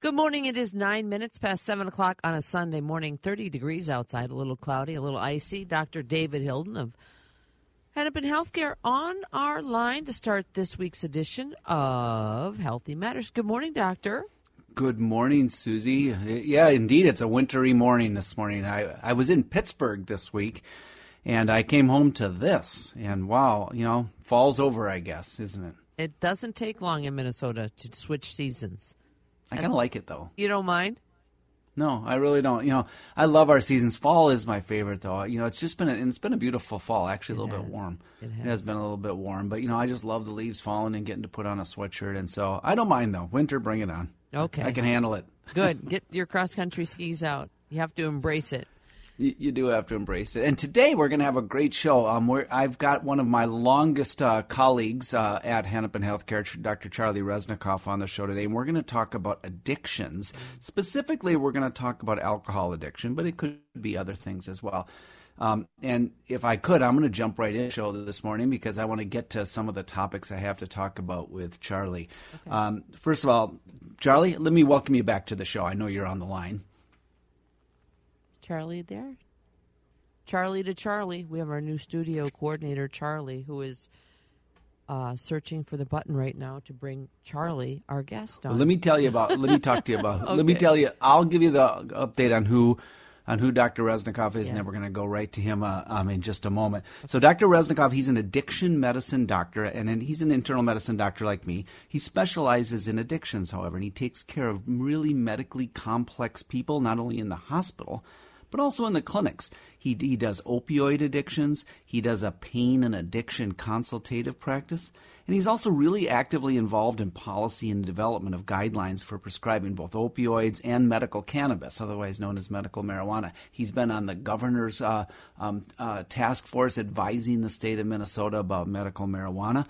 Good morning. It is nine minutes past seven o'clock on a Sunday morning. 30 degrees outside, a little cloudy, a little icy. Dr. David Hilden of Hennepin Healthcare on our line to start this week's edition of Healthy Matters. Good morning, Doctor. Good morning, Susie. Yeah, indeed, it's a wintry morning this morning. I, I was in Pittsburgh this week, and I came home to this, and wow, you know, fall's over, I guess, isn't it? It doesn't take long in Minnesota to switch seasons. I kind of like it though. You don't mind? No, I really don't. You know, I love our seasons. Fall is my favorite, though. You know, it's just been a, it's been a beautiful fall. Actually, a little It bit warm. It has. has been a little bit warm, but you know, I just love the leaves falling and getting to put on a sweatshirt, and so I don't mind though. Winter, bring it on. Okay. I can handle it. Good. Get your cross country skis out. You have to embrace it. You, you do have to embrace it. And today we're going to have a great show. Um, I've got one of my longest uh, colleagues uh, at Hennepin Healthcare, Dr. Charlie Resnikoff, on the show today, and we're going to talk about addictions. Specifically, we're going to talk about alcohol addiction, but it could be other things as well. Um, and if I could, I'm going to jump right in the show this morning because I want to get to some of the topics I have to talk about with Charlie. Um, first of all, Charlie, let me welcome you back to the show. I know you're on the line. Charlie there? Charlie to Charlie. We have our new studio coordinator, Charlie, who is uh, searching for the button right now to bring Charlie, our guest, on. Well, let me tell you about. let me talk to you about. Let me tell you. I'll give you the update on who, on who Dr. Resnikoff is, and then we're going to go right to him uh, um, in just a moment. So, Dr. Resnikoff, he's an addiction medicine doctor, and then he's an internal medicine doctor like me. He specializes in addictions, however, and he takes care of really medically complex people, not only in the hospital. But also in the clinics. He, he does opioid addictions. He does a pain and addiction consultative practice. And he's also really actively involved in policy and development of guidelines for prescribing both opioids and medical cannabis, otherwise known as medical marijuana. He's been on the governor's uh, um, uh, task force advising the state of Minnesota about medical marijuana.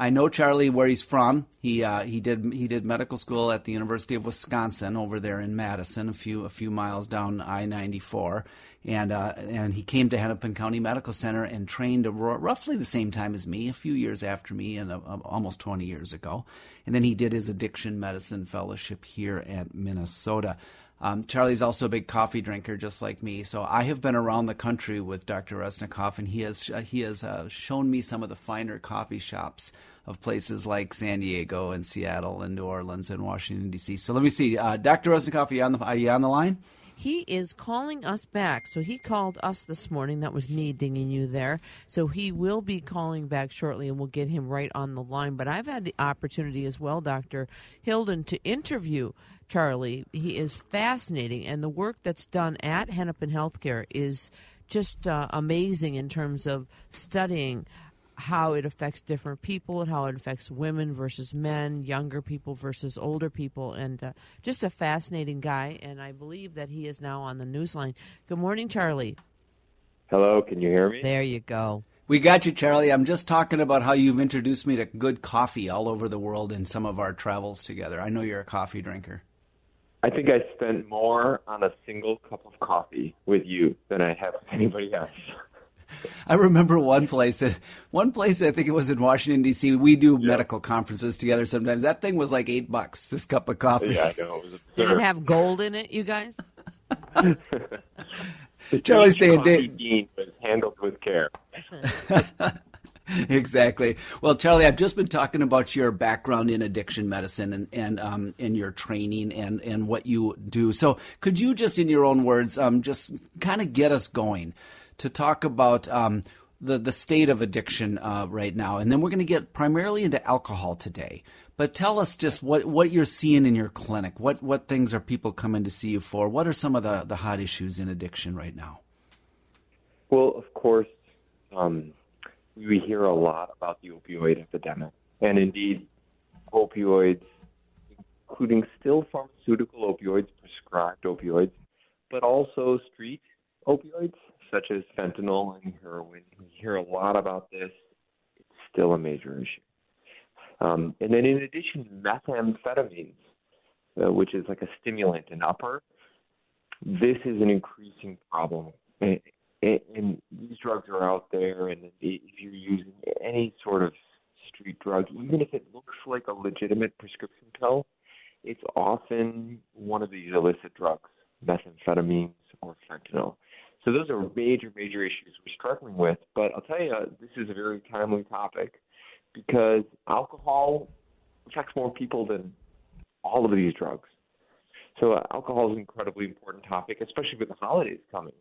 I know Charlie where he's from. He uh, he did he did medical school at the University of Wisconsin over there in Madison, a few a few miles down I ninety four, and uh, and he came to Hennepin County Medical Center and trained roughly the same time as me, a few years after me, and uh, almost twenty years ago. And then he did his addiction medicine fellowship here at Minnesota. Um, Charlie's also a big coffee drinker, just like me. So I have been around the country with Dr. Resnikoff, and he has uh, he has uh, shown me some of the finer coffee shops of places like San Diego and Seattle and New Orleans and Washington D.C. So let me see, uh, Dr. Resnikoff, are you on the are you on the line? He is calling us back. So he called us this morning. That was me dinging you there. So he will be calling back shortly and we'll get him right on the line. But I've had the opportunity as well, Dr. Hilden, to interview Charlie. He is fascinating. And the work that's done at Hennepin Healthcare is just uh, amazing in terms of studying how it affects different people and how it affects women versus men, younger people versus older people, and uh, just a fascinating guy. And I believe that he is now on the newsline. Good morning, Charlie. Hello, can you hear me? There you go. We got you, Charlie. I'm just talking about how you've introduced me to good coffee all over the world in some of our travels together. I know you're a coffee drinker. I think I spent more on a single cup of coffee with you than I have with anybody else. I remember one place, one place I think it was in Washington D.C. We do medical conferences together sometimes. That thing was like eight bucks. This cup of coffee. Yeah, I know. It was Did it have gold in it, you guys? The Charlie's saying, coffee Dave- was handled with care. exactly. Well, Charlie, I've just been talking about your background in addiction medicine and and um, in your training and and what you do. So, could you just, in your own words, um, just kind of get us going to talk about um, the the state of addiction uh, right now, and then we're going to get primarily into alcohol today. But tell us just what, what you're seeing in your clinic. What what things are people coming to see you for? What are some of the, the hot issues in addiction right now? Well, of course, um, we hear a lot about the opioid epidemic, and indeed, opioids, including still pharmaceutical opioids, prescribed opioids, but also street opioids such as fentanyl and heroin. We hear a lot about this. It's still a major issue. Um, and then, in addition, methamphetamines, uh, which is like a stimulant and upper, this is an increasing problem. And these drugs are out there, and if you're using any sort of street drug, even if it looks like a legitimate prescription pill, it's often one of these illicit drugs, methamphetamines or fentanyl. So those are major, major issues we're struggling with. But I'll tell you, this is a very timely topic because alcohol affects more people than all of these drugs. So uh, alcohol is an incredibly important topic, especially with the holidays coming.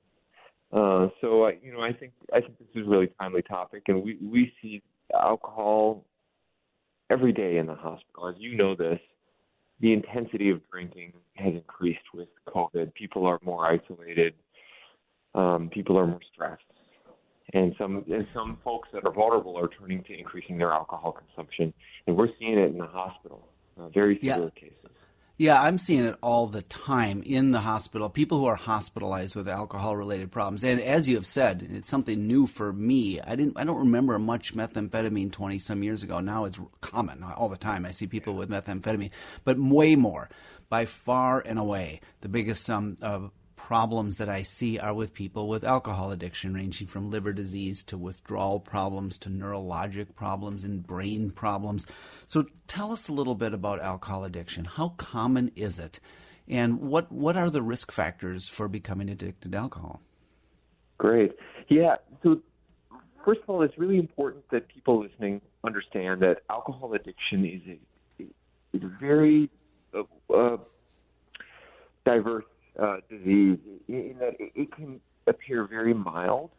Uh, so uh, you know, I think I think this is a really timely topic, and we we see alcohol every day in the hospital. As you know, this the intensity of drinking has increased with COVID. People are more isolated um, people are more stressed, and some and some folks that are vulnerable are turning to increasing their alcohol consumption, and we're seeing it in the hospital, uh, very severe yeah. cases. Yeah, I'm seeing it all the time in the hospital. People who are hospitalized with alcohol-related problems, and as you have said, it's something new for me. I didn't, I don't remember much methamphetamine 20 some years ago. Now it's common all the time. I see people with methamphetamine, but way more, by far and away, the biggest um, uh, problems that I see are with people with alcohol addiction, ranging from liver disease to withdrawal problems to neurologic problems and brain problems. So tell us a little bit about alcohol addiction. How common is it? And what, what are the risk factors for becoming addicted to alcohol? Great. Yeah. So, first of all, it's really important that people listening understand that alcohol addiction is a, is a very uh, uh, diverse uh, disease in that it can appear very mild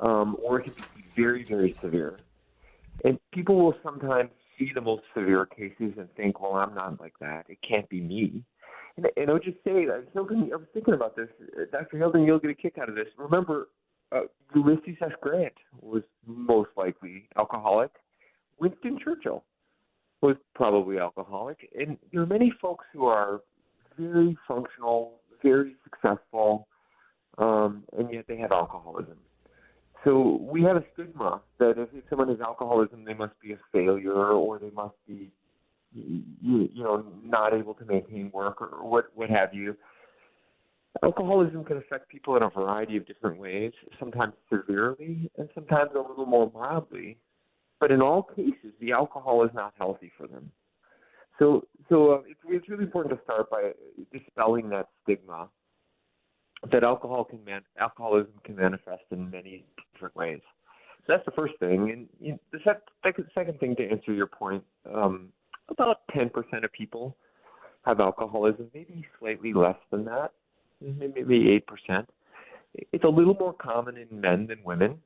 um, or it can be very, very severe. And people will sometimes see the most severe cases and think, well, I'm not like that. It can't be me. And, and I would just say, that Hilden, I was thinking about this. Dr. Hilden, you'll get a kick out of this. Remember, uh, Ulysses S. Grant was most likely alcoholic. Winston Churchill was probably alcoholic. And there are many folks who are very functional, very successful, um, and yet they have alcoholism. So we have a stigma that if, someone has alcoholism, they must be a failure or they must be, you, you know, not able to maintain work or what what have you. Alcoholism can affect people in a variety of different ways, sometimes severely and sometimes a little more mildly. But in all cases, the alcohol is not healthy for them. So, so uh, it's, it's really important to start by dispelling that stigma that alcohol can man- alcoholism can manifest in many different ways. So that's the first thing. And you know, the second, second thing to answer your point, um, about 10% of people have alcoholism, maybe slightly less than that, maybe 8%. It's a little more common in men than women,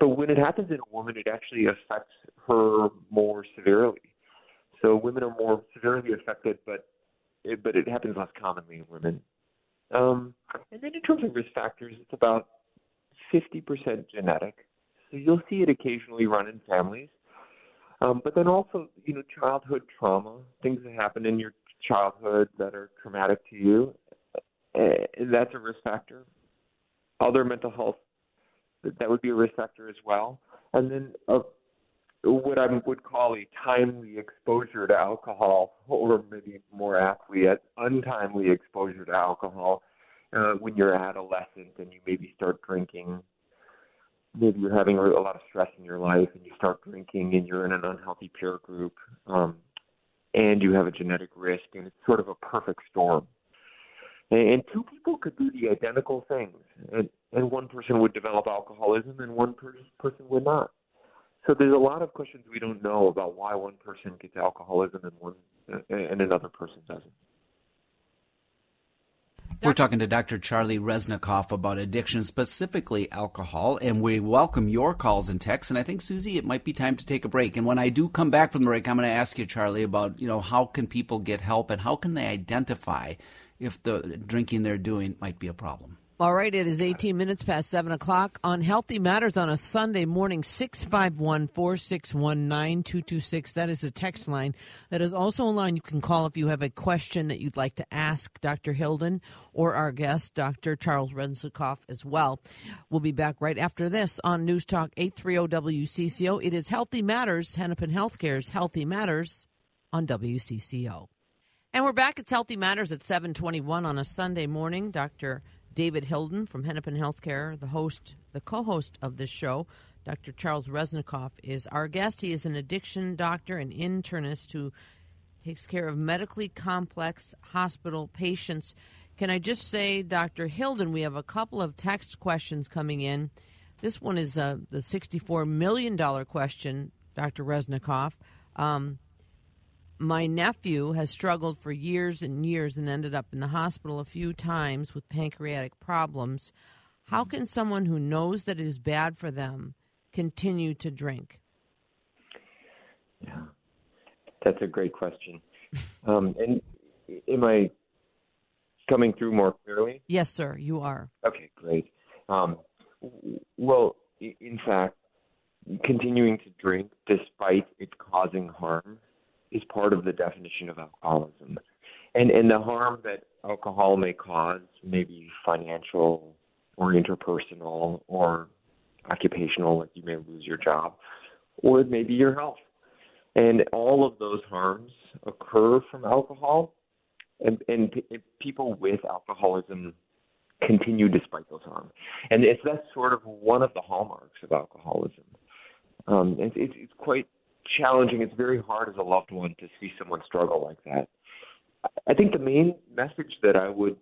but when it happens in a woman, it actually affects her more severely. So women are more severely affected, but it, but it happens less commonly in women. Um, and then in terms of risk factors, it's about 50% genetic. So you'll see it occasionally run in families. Um, but then also, you know, childhood trauma, things that happen in your childhood that are traumatic to you, uh, that's a risk factor. Other mental health, that would be a risk factor as well. And then uh, what I would call a timely exposure to alcohol, or maybe more aptly, an untimely exposure to alcohol uh, when you're adolescent and you maybe start drinking. Maybe you're having a lot of stress in your life and you start drinking and you're in an unhealthy peer group um, and you have a genetic risk and it's sort of a perfect storm. And, two people could do the identical things and, and one person would develop alcoholism and one per- person would not so there's a lot of questions we don't know about why one person gets alcoholism and one and another person doesn't. We're talking to Dr. Charlie Resnikoff about addiction, specifically alcohol, and we welcome your calls and texts. And I think, Susie, it might be time to take a break. And when I do come back from the break, I'm going to ask you, Charlie, about you know how can people get help and how can they identify if the drinking they're doing might be a problem. All right, it is 18 minutes past 7 o'clock on Healthy Matters on a Sunday morning, 651 461 9226. That is the text line. That is also a line you can call if you have a question that you'd like to ask Dr. Hilden or our guest, Dr. Charles Resnikoff, as well. We'll be back right after this on News Talk 830 WCCO. It is Healthy Matters, Hennepin Healthcare's Healthy Matters on WCCO. And we're back. It's Healthy Matters at 721 on a Sunday morning. Dr. David Hilden from Hennepin Healthcare, the host, the co-host of this show, Dr. Charles Resnikoff, is our guest. He is an addiction doctor and internist who takes care of medically complex hospital patients. Can I just say, Dr. Hilden, we have a couple of text questions coming in. This one is uh, the $64 million question, Dr. Resnikoff. Um, my nephew has struggled for years and years and ended up in the hospital a few times with pancreatic problems. How can someone who knows that it is bad for them continue to drink? Yeah, that's a great question. um, and am I coming through more clearly? Yes, sir, you are. Okay, great. Um, well, in fact, continuing to drink despite it causing harm is part of the definition of alcoholism. And and the harm that alcohol may cause may be financial or interpersonal or occupational, like you may lose your job, or it may be your health. And all of those harms occur from alcohol, and, and people with alcoholism continue despite those harms. And it's that's sort of one of the hallmarks of alcoholism. Um, it's, it's, it's quite challenging. It's very hard as a loved one to see someone struggle like that. I think the main message that I would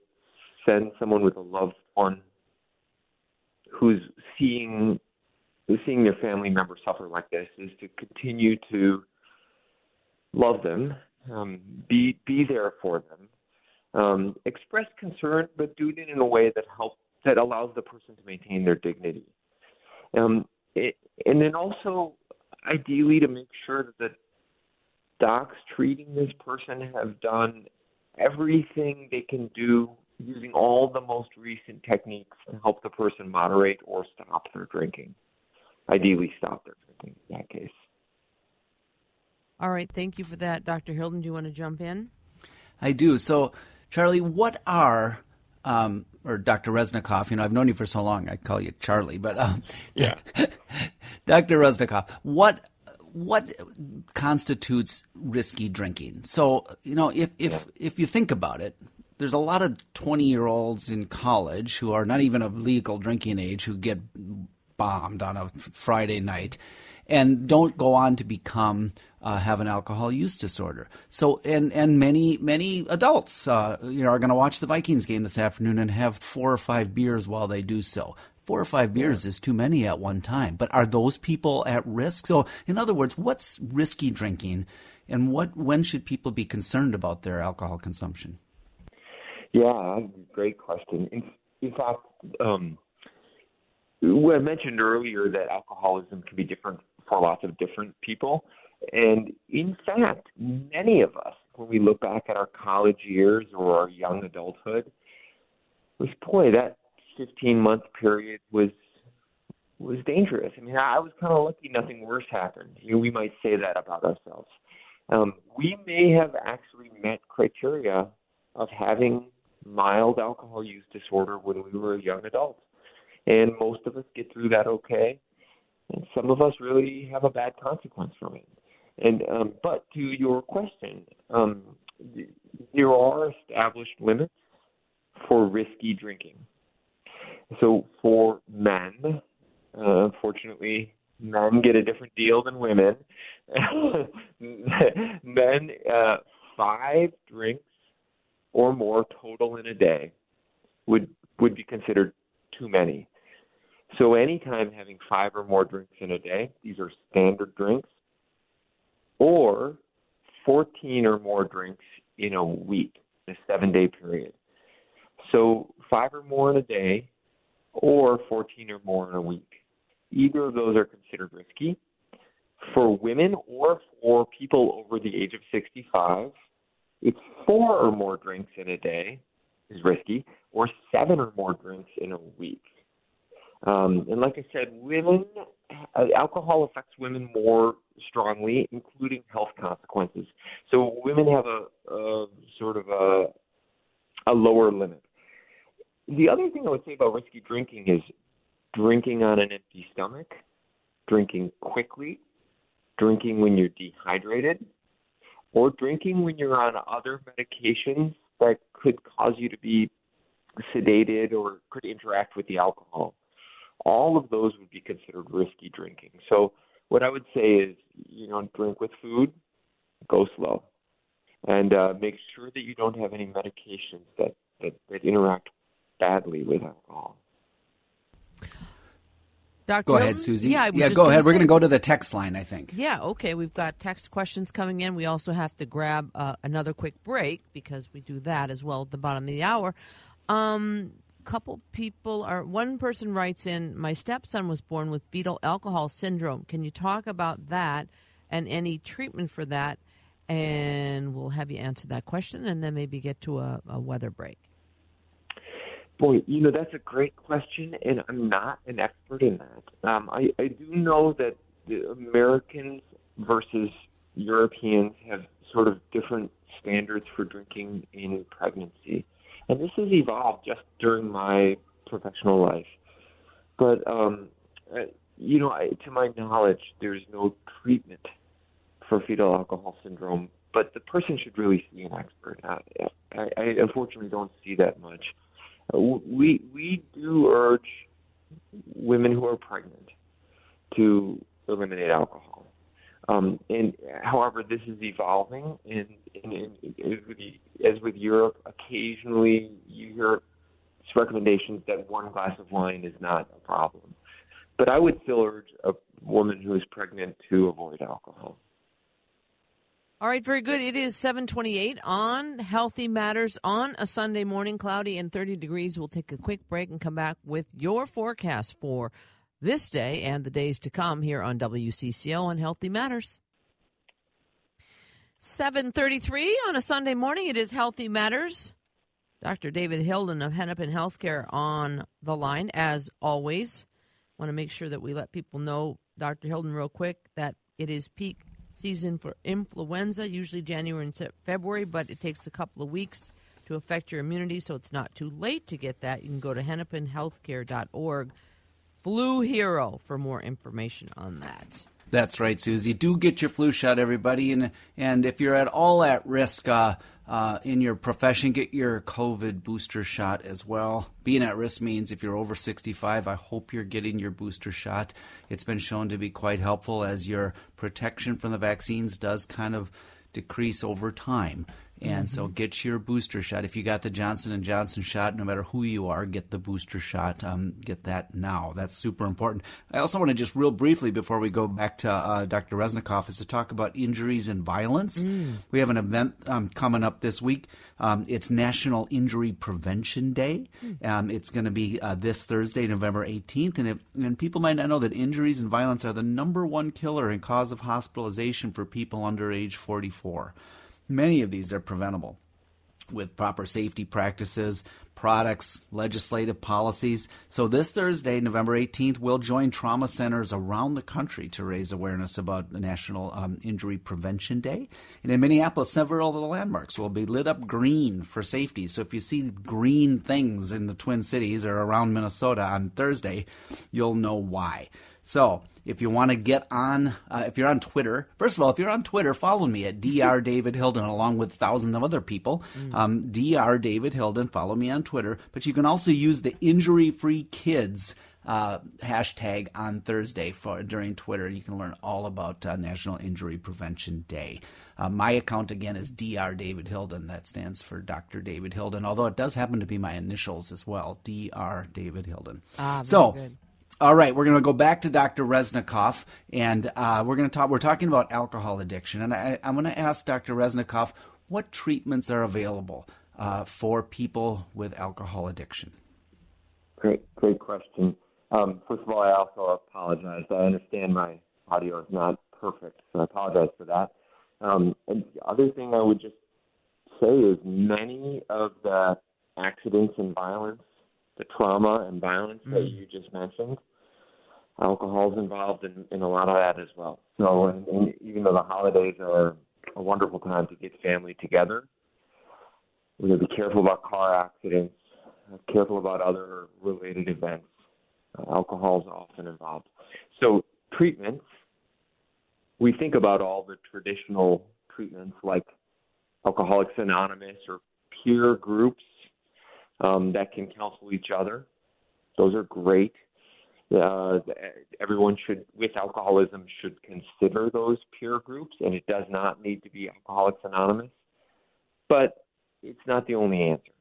send someone with a loved one who's seeing seeing their family member suffer like this is to continue to love them, um, be be there for them, um, express concern, but do it in a way that helps that allows the person to maintain their dignity. Um, it, and then also ideally to make sure that the docs treating this person have done everything they can do using all the most recent techniques to help the person moderate or stop their drinking. Ideally, stop their drinking in that case. All right. Thank you for that. Dr. Hilden, do you want to jump in? I do. So, Charlie, what are um, or Dr. Resnikoff, you know, I've known you for so long, I call you Charlie, but um, yeah, Dr. Resnikoff, what what constitutes risky drinking? So, you know, if if yeah. if you think about it, there's a lot of 20 year olds in college who are not even of legal drinking age who get bombed on a Friday night and don't go on to become uh, have an alcohol use disorder. So, and and many many adults, uh, you know, are going to watch the Vikings game this afternoon and have four or five beers while they do so. Four or five beers yeah. is too many at one time. But are those people at risk? So, in other words, what's risky drinking, and what when should people be concerned about their alcohol consumption? Yeah, great question. In, in fact, um, I mentioned earlier that alcoholism can be different for lots of different people. And in fact, many of us, when we look back at our college years or our young adulthood, was boy, that 15 month period was was dangerous. I mean, I was kind of lucky nothing worse happened. You know, we might say that about ourselves. Um, we may have actually met criteria of having mild alcohol use disorder when we were a young adult, And most of us get through that okay. And some of us really have a bad consequence from it. And um, but to your question, um, there are established limits for risky drinking. So for men, uh, unfortunately, men get a different deal than women. men, uh, five drinks or more total in a day would would be considered too many. So anytime having five or more drinks in a day, these are standard drinks, or 14 or more drinks in a week, a seven day period. So five or more in a day, or 14 or more in a week. Either of those are considered risky. For women or for people over the age of 65, it's four or more drinks in a day is risky, or seven or more drinks in a week. Um, and like I said, women, uh, alcohol affects women more strongly, including health consequences. So women have a, a sort of a, a lower limit. The other thing I would say about risky drinking is drinking on an empty stomach, drinking quickly, drinking when you're dehydrated, or drinking when you're on other medications that could cause you to be sedated or could interact with the alcohol. All of those would be considered risky drinking. So what I would say is, you know, drink with food, go slow, and uh, make sure that you don't have any medications that, that, that interact badly with alcohol. Dr. Go ahead, Susie. Yeah, yeah go gonna ahead. We're going to go to the text line, I think. Yeah, okay. We've got text questions coming in. We also have to grab uh, another quick break because we do that as well at the bottom of the hour. Um, couple people are. One person writes in, "My stepson was born with fetal alcohol syndrome. Can you talk about that and any treatment for that?" And we'll have you answer that question, and then maybe get to a, a weather break. Boy, you know that's a great question, and I'm not an expert in that. Um, I, I do know that the Americans versus Europeans have sort of different standards for drinking in pregnancy, and this has evolved just during my professional life. But um, uh, you know, I, to my knowledge, there's no treatment for fetal alcohol syndrome, but the person should really see an expert. I, I, I unfortunately don't see that much. Uh, we we do urge women who are pregnant to eliminate alcohol. Um, and however, this is evolving, and, and, and as, with, as with Europe, occasionally you hear recommendations that one glass of wine is not a problem. But I would still urge a woman who is pregnant to avoid alcohol. All right, very good. It is 728 on Healthy Matters on a Sunday morning, cloudy and 30 degrees. We'll take a quick break and come back with your forecast for this day and the days to come here on WCCO on Healthy Matters. 733 on a Sunday morning. It is Healthy Matters. Dr. David Hilden of Hennepin Healthcare on the line, as always. Want to make sure that we let people know, Dr. Hilden, real quick, that it is peak season for influenza, usually January and February, but it takes a couple of weeks to affect your immunity, so it's not too late to get that. You can go to hennepinhealthcare.org. Blue Hero for more information on that. That's right, Susie. Do get your flu shot, everybody, and and if you're at all at risk uh, uh, in your profession, get your COVID booster shot as well. Being at risk means if you're over 65, I hope you're getting your booster shot. It's been shown to be quite helpful as your protection from the vaccines does kind of decrease over time. And so get your booster shot. If you got the Johnson and Johnson shot, no matter who you are, get the booster shot. Um, get that now. That's super important. I also want to just real briefly before we go back to uh, Dr. Resnikoff is to talk about injuries and violence. We have an event um, coming up this week. Um, it's National Injury Prevention Day. Um, it's going to be uh, this Thursday, November 18th. And, if, and people might not know that injuries and violence are the number one killer and cause of hospitalization for people under age 44. Many of these are preventable with proper safety practices, products, legislative policies. So this Thursday, November 18th, we'll join trauma centers around the country to raise awareness about the National um, Injury Prevention Day. And in Minneapolis, several of the landmarks will be lit up green for safety. So if you see green things in the Twin Cities or around Minnesota on Thursday, you'll know why. So, if you want to get on, uh, if you're on Twitter, first of all, if you're on Twitter, follow me at Dr. David Hilden along with thousands of other people. Um, Dr. David Hilden, follow me on Twitter. But you can also use the Injury Free Kids uh, hashtag on Thursday for during Twitter. You can learn all about uh, National Injury Prevention Day. Uh, my account again is Dr. David Hilden. That stands for Dr. David Hilden, although it does happen to be my initials as well, Dr. David Hilden. Ah, very so. good. All right, we're going to go back to Dr. Resnikoff, and uh, we're going to talk. We're talking about alcohol addiction, and I, am going to ask Dr. Resnikoff what treatments are available uh, for people with alcohol addiction. Great, great question. Um, first of all, I also apologize. I understand my audio is not perfect, so I apologize for that. Um, and the other thing I would just say is many of the accidents and violence, the trauma and violence mm. that you just mentioned, alcohol is involved in, in a lot of that as well. So, and, and even though the holidays are a wonderful time to get family together, we have to be careful about car accidents, careful about other related events. Uh, alcohol is often involved. So, treatments, we think about all the traditional treatments like Alcoholics Anonymous or peer groups um, that can counsel each other. Those are great. Uh, everyone should, with alcoholism, should consider those peer groups, and it does not need to be Alcoholics Anonymous. But it's not the only answer.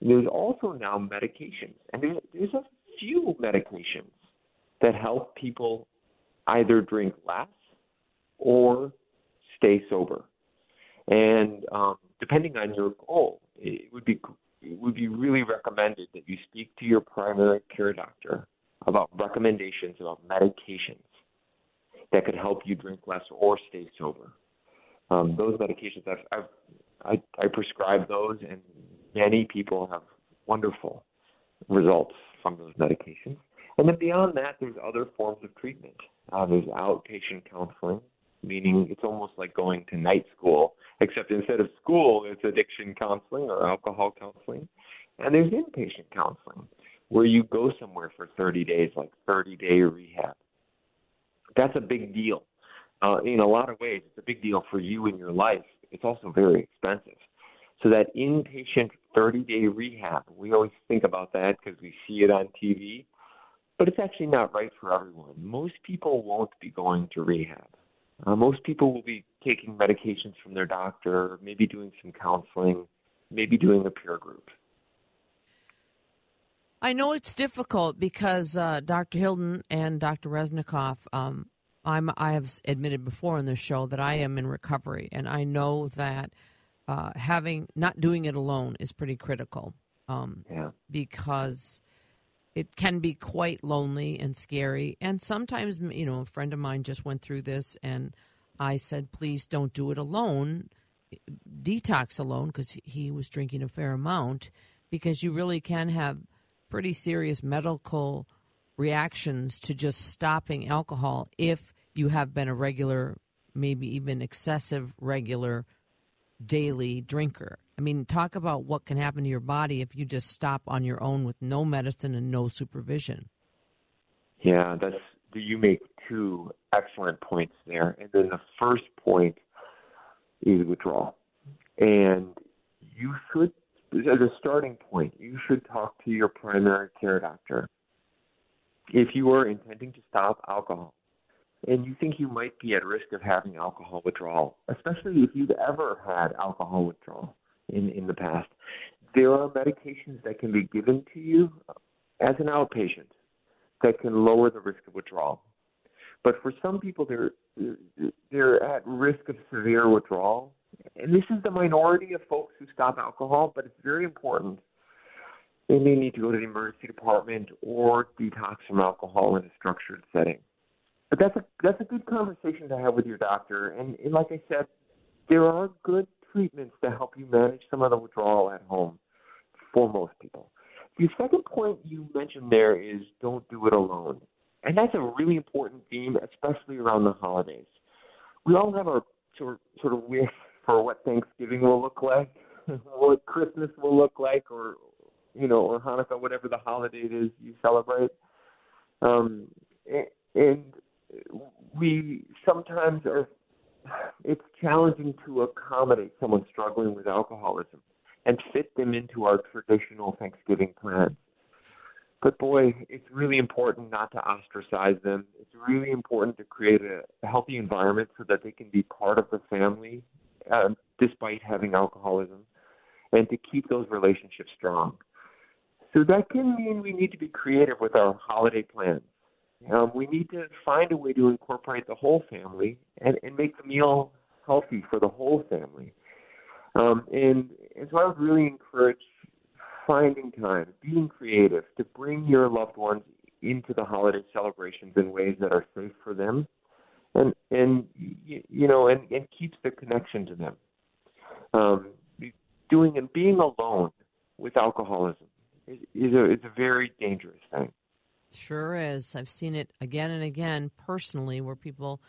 There's also now medications, and there's, a few medications that help people either drink less or stay sober. And um, depending on your goal, it would be it would be really recommended that you speak to your primary care doctor about recommendations about medications that could help you drink less or stay sober. Um, those medications, I've, I've, I, I prescribe those, and many people have wonderful results from those medications. And then beyond that, there's other forms of treatment. Uh, there's outpatient counseling, meaning it's almost like going to night school, except instead of school, it's addiction counseling or alcohol counseling. And there's inpatient counseling, where you go somewhere for 30 days, like 30 day rehab. That's a big deal. Uh, in a lot of ways, it's a big deal for you in your life. It's also very expensive. So that inpatient 30 day rehab, we always think about that because we see it on TV, but it's actually not right for everyone. Most people won't be going to rehab. Uh, most people will be taking medications from their doctor, maybe doing some counseling, maybe doing a peer group. I know it's difficult because uh, Dr. Hilden and Dr. Resnikoff, um, I'm, I have admitted before in this show that I am in recovery, and I know that uh, having not doing it alone is pretty critical. Um, yeah. Because it can be quite lonely and scary, and sometimes you know a friend of mine just went through this, and I said, please don't do it alone, detox alone, because he was drinking a fair amount, because you really can have pretty serious medical reactions to just stopping alcohol if you have been a regular, maybe even excessive regular daily drinker. I mean, talk about what can happen to your body if you just stop on your own with no medicine and no supervision. Yeah, that's do you make two excellent points there. And then the first point is withdrawal. And you should as a starting point, you should talk to your primary care doctor if you are intending to stop alcohol and you think you might be at risk of having alcohol withdrawal, especially if you've ever had alcohol withdrawal in, in the past. There are medications that can be given to you as an outpatient that can lower the risk of withdrawal. But for some people, they're they're at risk of severe withdrawal, and this is the minority of folks who stop alcohol. But it's very important. They may need to go to the emergency department or detox from alcohol in a structured setting. But that's a that's a good conversation to have with your doctor. And, and like I said, there are good treatments to help you manage some of the withdrawal at home for most people. The second point you mentioned there is don't do it alone. And that's a really important theme, especially around the holidays. We all have our sort sort of for what Thanksgiving will look like, what Christmas will look like, or you know, or Hanukkah, whatever the holiday it is you celebrate. Um, and we sometimes are. It's challenging to accommodate someone struggling with alcoholism and fit them into our traditional Thanksgiving plans. But boy, it's really important not to ostracize them. It's really important to create a, a healthy environment so that they can be part of the family uh, despite having alcoholism and to keep those relationships strong. So that can mean we need to be creative with our holiday plans. Um, we need to find a way to incorporate the whole family and, and make the meal healthy for the whole family. Um, and, and so I would really encourage finding time, being creative to bring your loved ones into the holiday celebrations in ways that are safe for them and and you know and, and keeps the connection to them. Um, doing and being alone with alcoholism is, is a is a very dangerous thing. Sure is. I've seen it again and again personally where people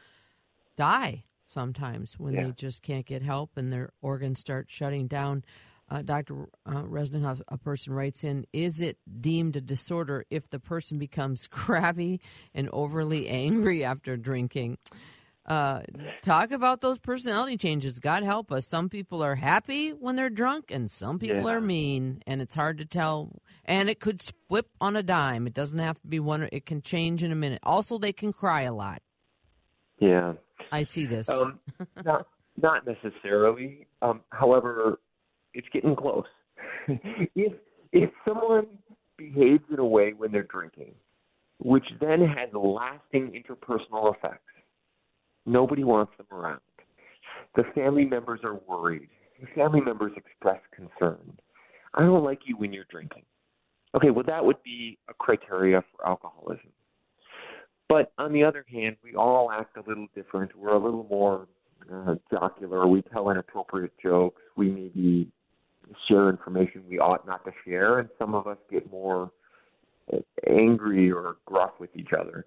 die sometimes when yeah. they just can't get help and their organs start shutting down uh, Dr. Uh, Resnikoff, a person writes in, is it deemed a disorder if the person becomes crabby and overly angry after drinking? Uh, talk about those personality changes. God help us. Some people are happy when they're drunk, and some people yeah. are mean, and it's hard to tell. And it could flip on a dime. It doesn't have to be one. It can change in a minute. Also, they can cry a lot. Yeah, I see this. Um, not not necessarily. Um, however, it's getting close. if if someone behaves in a way when they're drinking, which then has lasting interpersonal effects, nobody wants them around. The family members are worried. The family members express concern. I don't like you when you're drinking. Okay, well that would be a criteria for alcoholism. But on the other hand, we all act a little different. We're a little more uh, jocular. We tell inappropriate jokes. We maybe share information we ought not to share, and some of us get more angry or gruff with each other.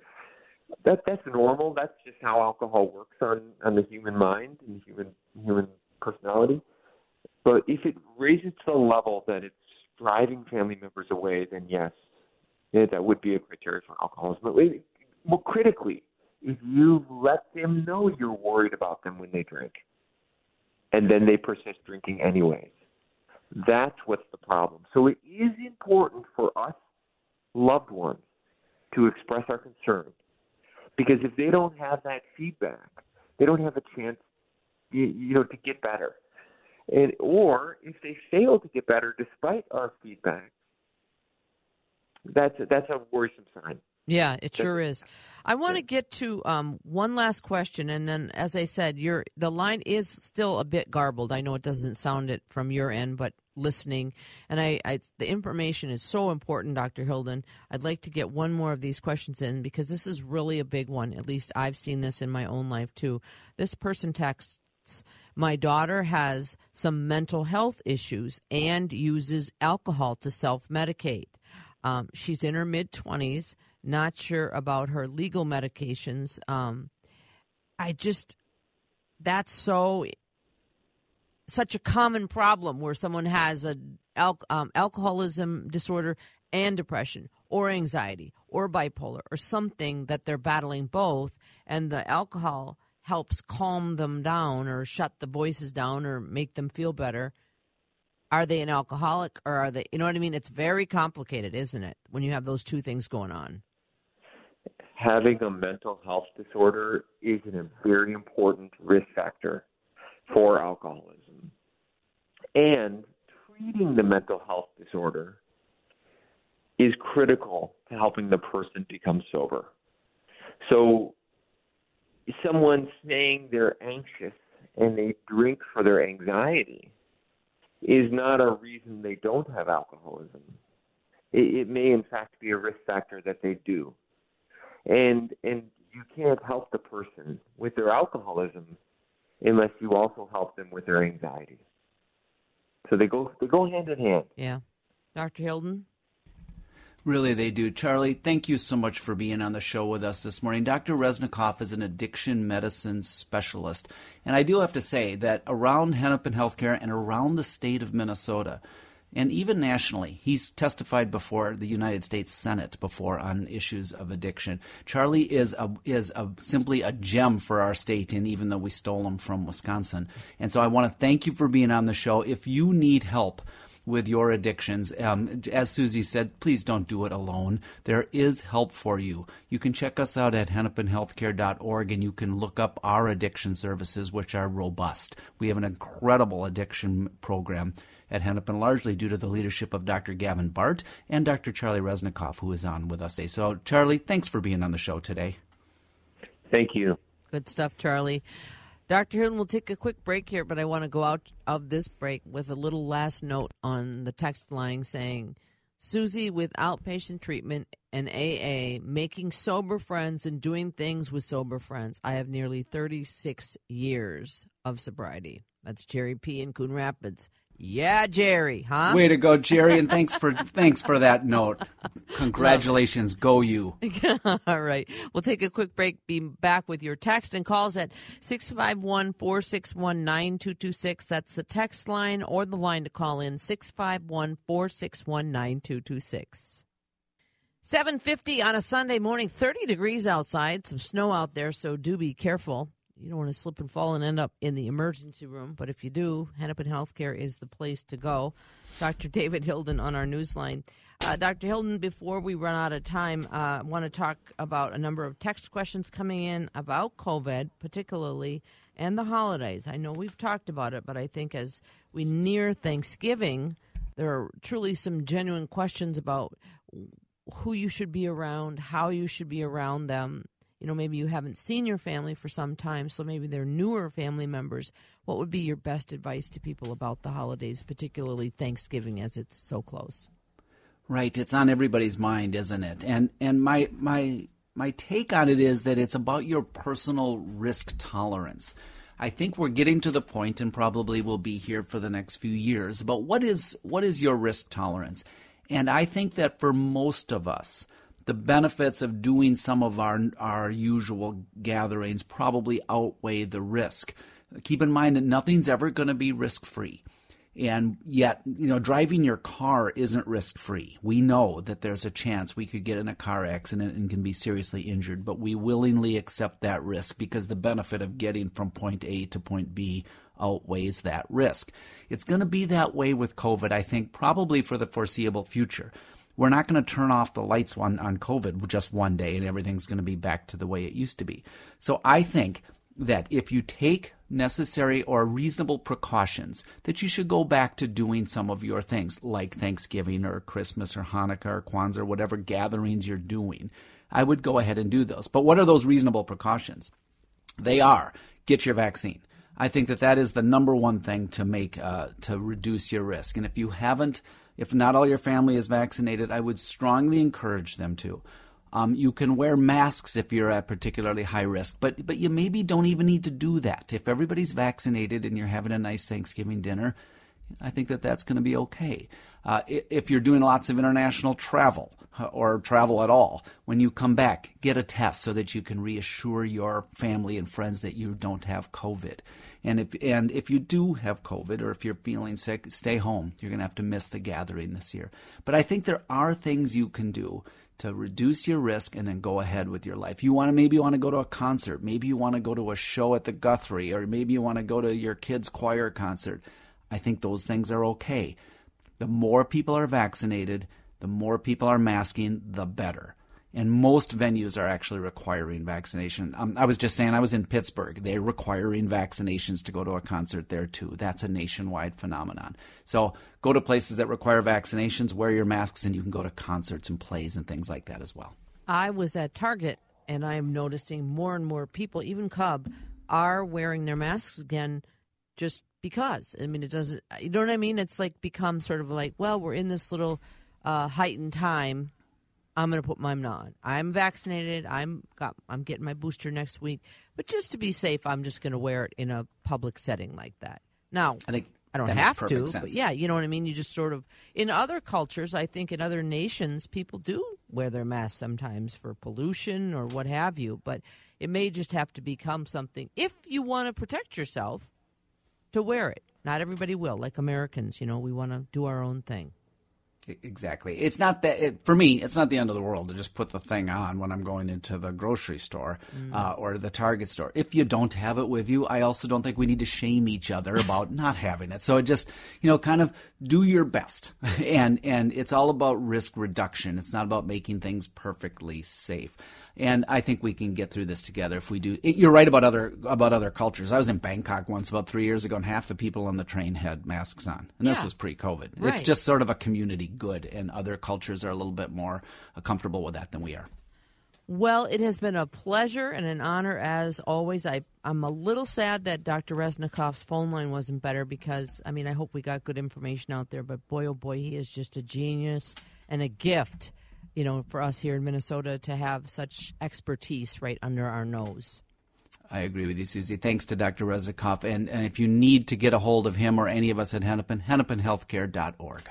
That that's normal. That's just how alcohol works on on the human mind and human human personality. But if it raises to the level that it's driving family members away, then yes, yeah, that would be a criteria for alcoholism. But more critically, if you let them know you're worried about them when they drink, and then they persist drinking anyways, that's what's the problem. So it is important for us loved ones to express our concern because if they don't have that feedback, they don't have a chance, you, you know, to get better. And or if they fail to get better despite our feedback, that's a, that's a worrisome sign. Yeah, it sure is. I want to get to um, one last question, and then, as I said, your the line is still a bit garbled. I know it doesn't sound it from your end, but listening, and I, I the information is so important, Dr. Hilden. I'd like to get one more of these questions in because this is really a big one. At least I've seen this in my own life too. This person texts. My daughter has some mental health issues and uses alcohol to self medicate. Um, she's in her mid 20s not sure about her legal medications. Um, I just, that's so, such a common problem where someone has a al- um, alcoholism disorder and depression or anxiety or bipolar or something that they're battling both, and the alcohol helps calm them down or shut the voices down or make them feel better. Are they an alcoholic or are they, you know what I mean? It's very complicated, isn't it, when you have those two things going on? having a mental health disorder is a very important risk factor for alcoholism. And treating the mental health disorder is critical to helping the person become sober. So, someone saying they're anxious and they drink for their anxiety is not a reason they don't have alcoholism. It, it may, in fact, be a risk factor that they do and and you can't help the person with their alcoholism unless you also help them with their anxiety. So they go they go hand in hand. Yeah, Dr. Hilden. Really, they do. Charlie, thank you so much for being on the show with us this morning. Dr. Resnikoff is an addiction medicine specialist. And I do have to say that around Hennepin Healthcare and around the state of Minnesota, and even nationally. He's testified before the United States Senate before on issues of addiction. Charlie is a, is a, simply a gem for our state, and even though we stole him from Wisconsin. And so I want to thank you for being on the show. If you need help, with your addictions. Um, as Susie said, please don't do it alone. There is help for you. You can check us out at hennepinhealthcare.org and you can look up our addiction services, which are robust. We have an incredible addiction program at Hennepin, largely due to the leadership of Dr. Gavin Bart and Dr. Charlie Resnikoff, who is on with us today. So, Charlie, thanks for being on the show today. Thank you. Good stuff, Charlie. Dr. Hilden, we'll take a quick break here, but I want to go out of this break with a little last note on the text line saying, Susie with outpatient treatment and AA, making sober friends and doing things with sober friends. I have nearly 36 years of sobriety. That's Jerry P. in Coon Rapids. Yeah, Jerry, huh? Way to go, Jerry, and thanks for thanks for that note. Congratulations, go you. All right. We'll take a quick break. Be back with your text and calls at 651-461-9226. That's the text line or the line to call in 651-461-9226. 750 on a Sunday morning, 30 degrees outside, some snow out there, so do be careful you don't want to slip and fall and end up in the emergency room. But if you do, Hennepin Healthcare is the place to go. Dr. David Hilden on our newsline. Uh, Dr. Hilden, before we run out of time, uh, I want to talk about a number of text questions coming in about COVID, particularly, and the holidays. I know we've talked about it, but I think as we near Thanksgiving, there are truly some genuine questions about who you should be around, how you should be around them, you know, maybe you haven't seen your family for some time, so maybe they're newer family members. What would be your best advice to people about the holidays, particularly Thanksgiving as it's so close? Right, it's on everybody's mind, isn't it? And and my my my take on it is that it's about your personal risk tolerance. I think we're getting to the point and probably will be here for the next few years But what is what is your risk tolerance? And I think that for most of us, the benefits of doing some of our our usual gatherings probably outweigh the risk. Keep in mind that nothing's ever going to be risk free. And yet, you know, driving your car isn't risk free. We know that there's a chance we could get in a car accident and can be seriously injured, but we willingly accept that risk because the benefit of getting from point A to point B outweighs that risk. It's going to be that way with COVID, I think, probably for the foreseeable future we're not going to turn off the lights on, on COVID just one day and everything's going to be back to the way it used to be. So I think that if you take necessary or reasonable precautions, that you should go back to doing some of your things like Thanksgiving or Christmas or Hanukkah or Kwanzaa or whatever gatherings you're doing. I would go ahead and do those. But what are those reasonable precautions? They are get your vaccine. I think that that is the number one thing to make uh, to reduce your risk. And if you haven't if not all your family is vaccinated, I would strongly encourage them to. Um, you can wear masks if you're at particularly high risk, but but you maybe don't even need to do that. If everybody's vaccinated and you're having a nice Thanksgiving dinner, I think that that's going to be okay. Uh, if you're doing lots of international travel uh, or travel at all, when you come back, get a test so that you can reassure your family and friends that you don't have COVID. And if and if you do have COVID or if you're feeling sick, stay home. You're going to have to miss the gathering this year. But I think there are things you can do to reduce your risk and then go ahead with your life. You want to maybe you want to go to a concert, maybe you want to go to a show at the Guthrie, or maybe you want to go to your kids' choir concert. I think those things are okay. The more people are vaccinated, the more people are masking, the better and most venues are actually requiring vaccination. Um, I was just saying, I was in Pittsburgh. They're requiring vaccinations to go to a concert there too. That's a nationwide phenomenon. So go to places that require vaccinations, wear your masks, and you can go to concerts and plays and things like that as well. I was at Target, and I am noticing more and more people, even Cub, are wearing their masks again, just because. I mean, it doesn't. You know what I mean? It's like become sort of like, well, we're in this little uh, heightened time I'm going to put mine on. I'm vaccinated. I'm got. I'm getting my booster next week. But just to be safe, I'm just going to wear it in a public setting like that. Now, I think I don't have to, sense. but yeah, you know what I mean. You just sort of in other cultures, I think in other nations, people do wear their masks sometimes for pollution or what have you. But it may just have to become something if you want to protect yourself to wear it. Not everybody will, like Americans. You know, we want to do our own thing. Exactly. It's not that it, for me. It's not the end of the world to just put the thing on when I'm going into the grocery store mm. uh, or the Target store. If you don't have it with you, I also don't think we need to shame each other about not having it. So it just you know kind of do your best, and and it's all about risk reduction. It's not about making things perfectly safe. and I think we can get through this together if we do. You're right about other about other cultures. I was in Bangkok once about three years ago, and half the people on the train had masks on, and this was pre-COVID. Right. It's just sort of a community good, and other cultures are a little bit more uh, comfortable with that than we are. Well, it has been a pleasure and an honor as always. I I'm a little sad that Dr. Resnikoff's phone line wasn't better because I mean I hope we got good information out there. But boy, oh boy, he is just a genius and a gift, you know, for us here in Minnesota to have such expertise right under our nose. I agree with you, Susie. Thanks to Dr. Resnikoff. And, and if you need to get a hold of him or any of us at Hennepin, hennepinhealthcare.org.